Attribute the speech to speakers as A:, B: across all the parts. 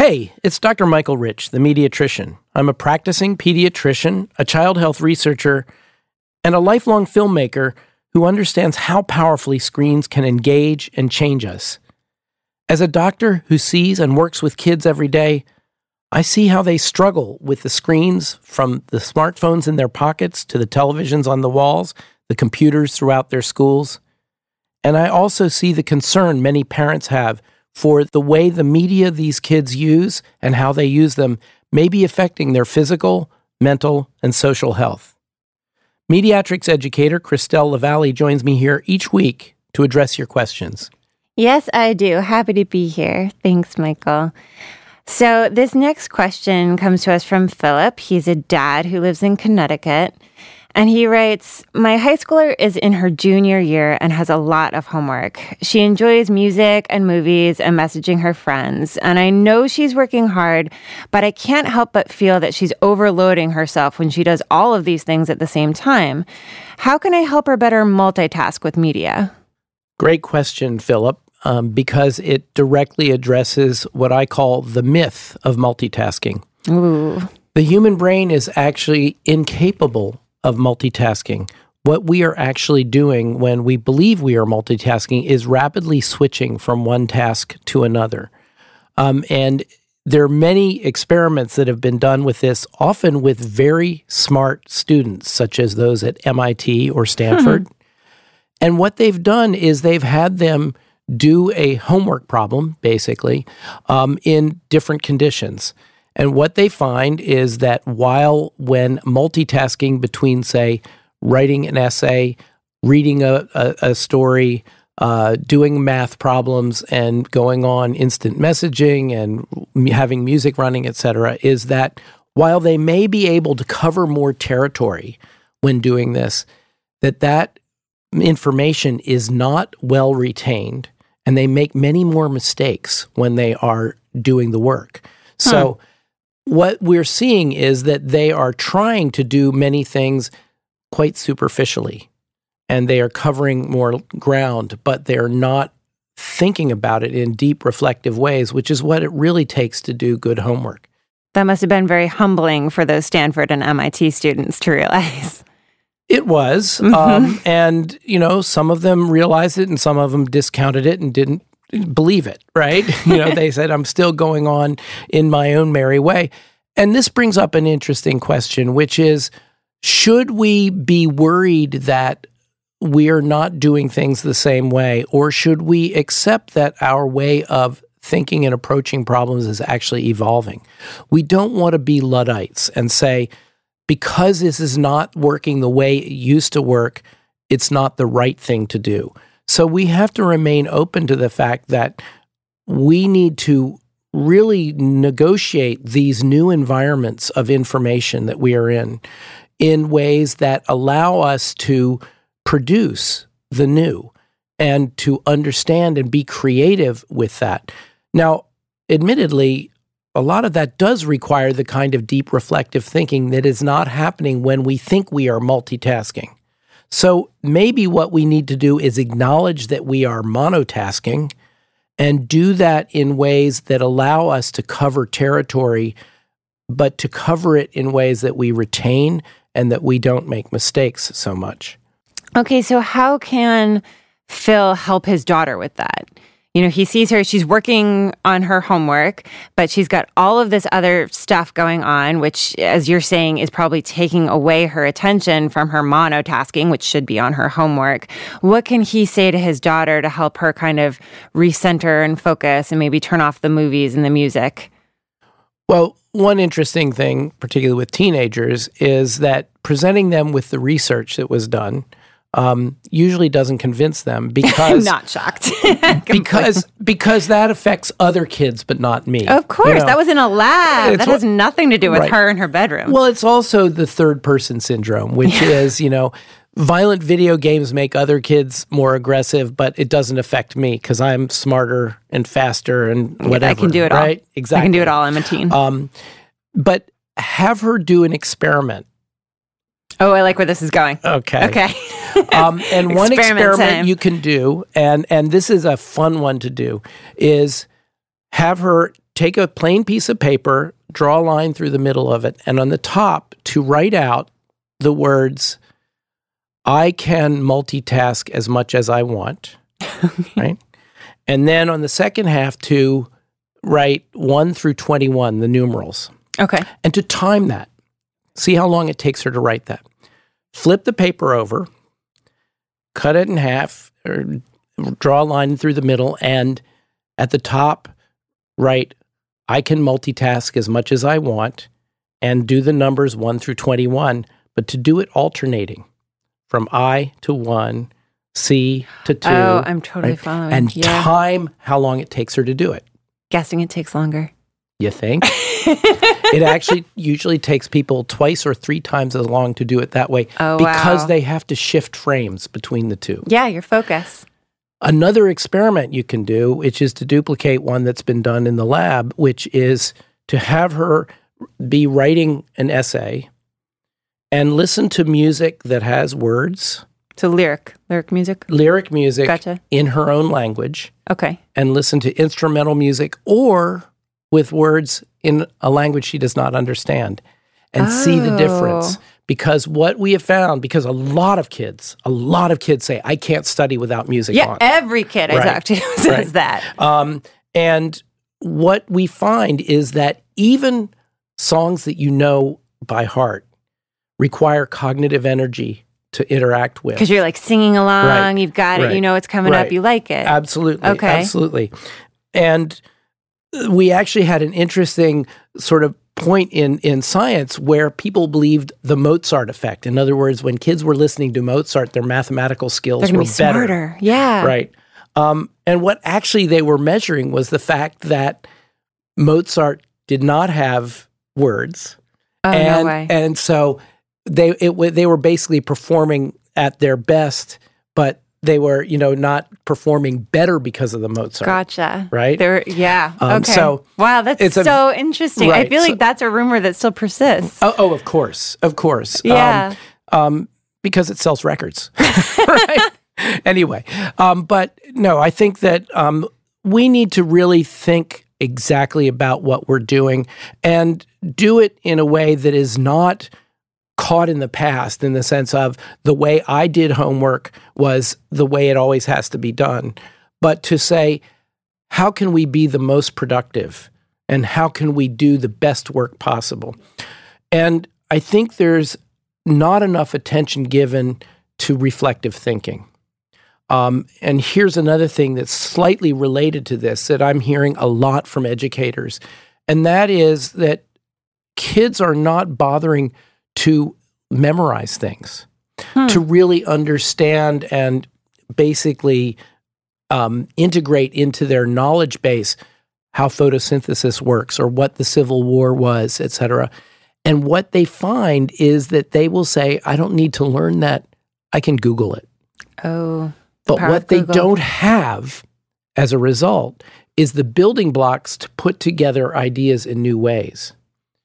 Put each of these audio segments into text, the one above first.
A: Hey, it's Dr. Michael Rich, the mediatrician. I'm a practicing pediatrician, a child health researcher, and a lifelong filmmaker who understands how powerfully screens can engage and change us. As a doctor who sees and works with kids every day, I see how they struggle with the screens from the smartphones in their pockets to the televisions on the walls, the computers throughout their schools. And I also see the concern many parents have for the way the media these kids use and how they use them may be affecting their physical, mental, and social health. Mediatrics educator Kristelle Lavallee joins me here each week to address your questions.
B: Yes, I do. Happy to be here. Thanks, Michael. So, this next question comes to us from Philip. He's a dad who lives in Connecticut. And he writes My high schooler is in her junior year and has a lot of homework. She enjoys music and movies and messaging her friends. And I know she's working hard, but I can't help but feel that she's overloading herself when she does all of these things at the same time. How can I help her better multitask with media?
A: Great question, Philip. Um, because it directly addresses what I call the myth of multitasking.
B: Ooh.
A: The human brain is actually incapable of multitasking. What we are actually doing when we believe we are multitasking is rapidly switching from one task to another. Um, and there are many experiments that have been done with this, often with very smart students, such as those at MIT or Stanford. Hmm. And what they've done is they've had them do a homework problem, basically, um, in different conditions. And what they find is that while when multitasking between, say, writing an essay, reading a, a, a story, uh, doing math problems, and going on instant messaging and having music running, etc., is that while they may be able to cover more territory when doing this, that that information is not well retained, and they make many more mistakes when they are doing the work. So what we're seeing is that they are trying to do many things quite superficially and they are covering more ground, but they're not thinking about it in deep, reflective ways, which is what it really takes to do good homework.
B: That must have been very humbling for those Stanford and MIT students to realize.
A: It was. Mm-hmm. Um, and, you know, some of them realized it and some of them discounted it and didn't believe it, right? you know, they said, I'm still going on in my own merry way. And this brings up an interesting question, which is should we be worried that we are not doing things the same way, or should we accept that our way of thinking and approaching problems is actually evolving? We don't want to be Luddites and say, because this is not working the way it used to work, it's not the right thing to do. So we have to remain open to the fact that we need to really negotiate these new environments of information that we are in in ways that allow us to produce the new and to understand and be creative with that. Now, admittedly, a lot of that does require the kind of deep reflective thinking that is not happening when we think we are multitasking. So maybe what we need to do is acknowledge that we are monotasking and do that in ways that allow us to cover territory, but to cover it in ways that we retain and that we don't make mistakes so much.
B: Okay, so how can Phil help his daughter with that? You know, he sees her, she's working on her homework, but she's got all of this other stuff going on, which, as you're saying, is probably taking away her attention from her monotasking, which should be on her homework. What can he say to his daughter to help her kind of recenter and focus and maybe turn off the movies and the music?
A: Well, one interesting thing, particularly with teenagers, is that presenting them with the research that was done um, usually doesn't convince them because I'm
B: Not shocked.
A: because because that affects other kids, but not me.
B: of course,
A: You know?
B: that was in a lab.
A: It's
B: That
A: what-
B: has nothing to do with
A: Right.
B: her in her bedroom.
A: Well, it's also the third person syndrome, which is, you know, violent video games make other kids more aggressive, but it doesn't affect me because I'm smarter and faster and whatever.
B: I can do it all.
A: right? Exactly.
B: I can do it all. I'm a teen.
A: Um, but have her do an experiment.
B: Oh, I like where this is going.
A: Okay.
B: Okay.
A: Um, and one
B: Experiment
A: experiment you can do, and and this is a fun one to do, is have her take a plain piece of paper, draw a line through the middle of it, and on the top to write out the words, "I can multitask as much as I want," right? And then on the second half to write one through twenty-one, the numerals
B: okay.
A: and to time that. See how long it takes her to write that. Flip the paper over, cut it in half, or draw a line through the middle, and at the top, write, I can multitask as much as I want, and do the numbers 1 through 21, but to do it alternating from I to 1, C to 2.
B: oh, I'm totally
A: right?
B: following.
A: and
B: yeah.
A: time how long it takes her to do it.
B: Guessing it takes longer.
A: You think? it actually usually takes people twice or three times as long to do it that way
B: Oh,
A: because
B: wow.
A: they have to shift frames between the two.
B: Yeah, your focus.
A: Another experiment you can do, which is to duplicate one that's been done in the lab, which is to have her be writing an essay and listen to music that has words,
B: So lyric, lyric music.
A: lyric music
B: Gotcha.
A: in her own language,
B: Okay.
A: and listen to instrumental music or with words in a language she does not understand and see the difference.
B: Oh.
A: Because what we have found, because a lot of kids, a lot of kids say, I can't study without music
B: Yeah,
A: on.
B: every kid I talk to says
A: Right.
B: that.
A: Um, and what we find is that even songs that you know by heart require cognitive energy to interact with.
B: Because you're like singing along,
A: Right.
B: you've got it, you know it's coming up, you like it.
A: Absolutely.
B: Okay.
A: Absolutely. And we actually had an interesting sort of point in in science where people believed the Mozart effect. In other words, when kids were listening to Mozart, their mathematical skills
B: They're
A: were
B: be
A: better.
B: smarter. Yeah.
A: Right. Um, and what actually they were measuring was the fact that Mozart did not have words,
B: Oh
A: and
B: no way.
A: and so they it they were basically performing at their best, but they were you know not performing better because of the Mozart.
B: Gotcha.
A: Right?
B: There, yeah.
A: Um,
B: okay.
A: so
B: wow, that's
A: it's a-
B: so interesting. I feel
A: so-
B: like that's a rumor that still persists.
A: Oh, oh, of course, of course. Um,
B: yeah.
A: um, because it sells records. right? Anyway, um, but no, I think that um, we need to really think exactly about what we're doing and do it in a way that is not caught in the past in the sense of the way I did homework was the way it always has to be done, but to say, how can we be the most productive and how can we do the best work possible? And I think there's not enough attention given to reflective thinking. Um, and here's another thing that's slightly related to this that I'm hearing a lot from educators, and that is that kids are not bothering to memorize things, to really understand and basically um, integrate into their knowledge base how photosynthesis works or what the Civil War was, et cetera. And what they find is that they will say, I don't need to learn that. I can Google it.
B: Oh.
A: But what they don't have as a result is the building blocks to put together ideas in new ways.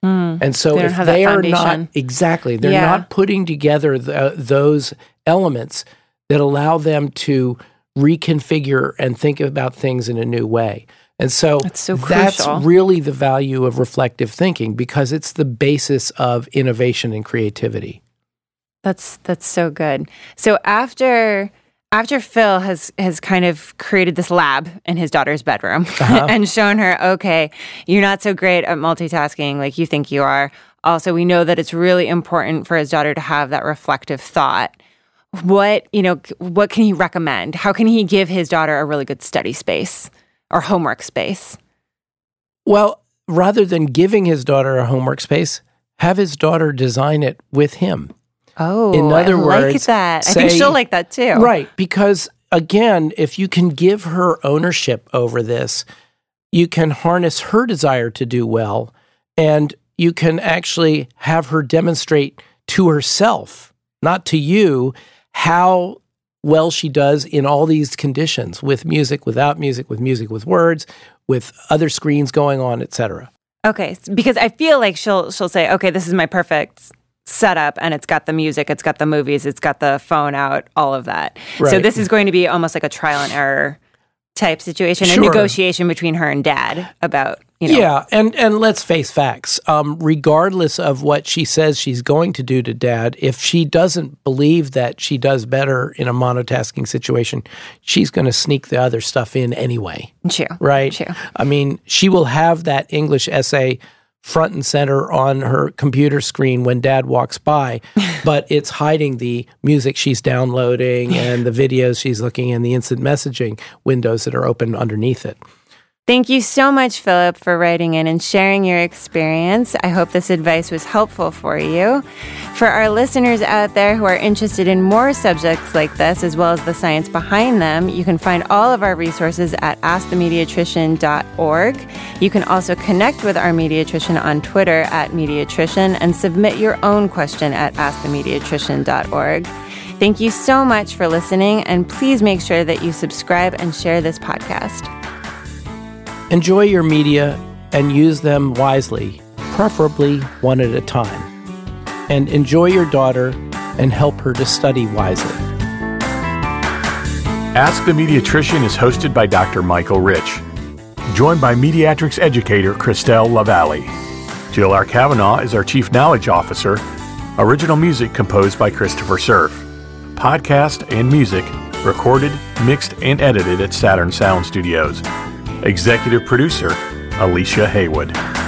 B: Hmm.
A: And so
B: They
A: if they are not exactly, they're
B: Yeah.
A: not putting together the, those elements that allow them to reconfigure and think about things in a new way. And so
B: That's so
A: that's really the value of reflective thinking because it's the basis of innovation and creativity.
B: That's that's so good. So after after Phil has has kind of created this lab in his daughter's bedroom
A: Uh-huh.
B: and shown her, okay, you're not so great at multitasking like you think you are. Also, we know that it's really important for his daughter to have that reflective thought. What, you know, what can he recommend? How can he give his daughter a really good study space or homework space?
A: Well, rather than giving his daughter a homework space, have his daughter design it with him.
B: Oh,
A: In other
B: I like
A: words,
B: that. I think she'll like that too.
A: Right. Because again, if you can give her ownership over this, you can harness her desire to do well and you can actually have her demonstrate to herself, not to you, how well she does in all these conditions with music, without music, with music, with words, with other screens going on, etc.
B: Okay, because I feel like she'll she'll say, "Okay, this is my perfect setup and it's got the music, it's got the movies, it's got the phone out, all of that." So this is going to be almost like a trial and error type situation, a negotiation between her and dad about, you know,
A: Yeah, and and let's face facts. Um, regardless of what she says she's going to do to dad, if she doesn't believe that she does better in a monotasking situation, she's going to sneak the other stuff in anyway,
B: True.
A: right?
B: True.
A: I mean, she will have that English essay front and center on her computer screen when dad walks by, but it's hiding the music she's downloading and the videos she's looking in the instant messaging windows that are open underneath it.
B: Thank you so much, Philip, for writing in and sharing your experience. I hope this advice was helpful for you. For our listeners out there who are interested in more subjects like this, as well as the science behind them, you can find all of our resources at askthemediatrician.org. You can also connect with our mediatrician on Twitter at mediatrician and submit your own question at askthemediatrician.org. Thank you so much for listening, and please make sure that you subscribe and share this podcast.
A: Enjoy your media and use them wisely, preferably one at a time. And enjoy your daughter and help her to study wisely.
C: Ask the Mediatrician is hosted by Dr. Michael Rich, joined by mediatrics educator Kristelle Lavallee. Jill R. Kavanaugh is our Chief Knowledge Officer. Original music composed by Christopher Surf. Podcast and music recorded, mixed, and edited at Saturn Sound Studios. Executive producer Alicia Haywood.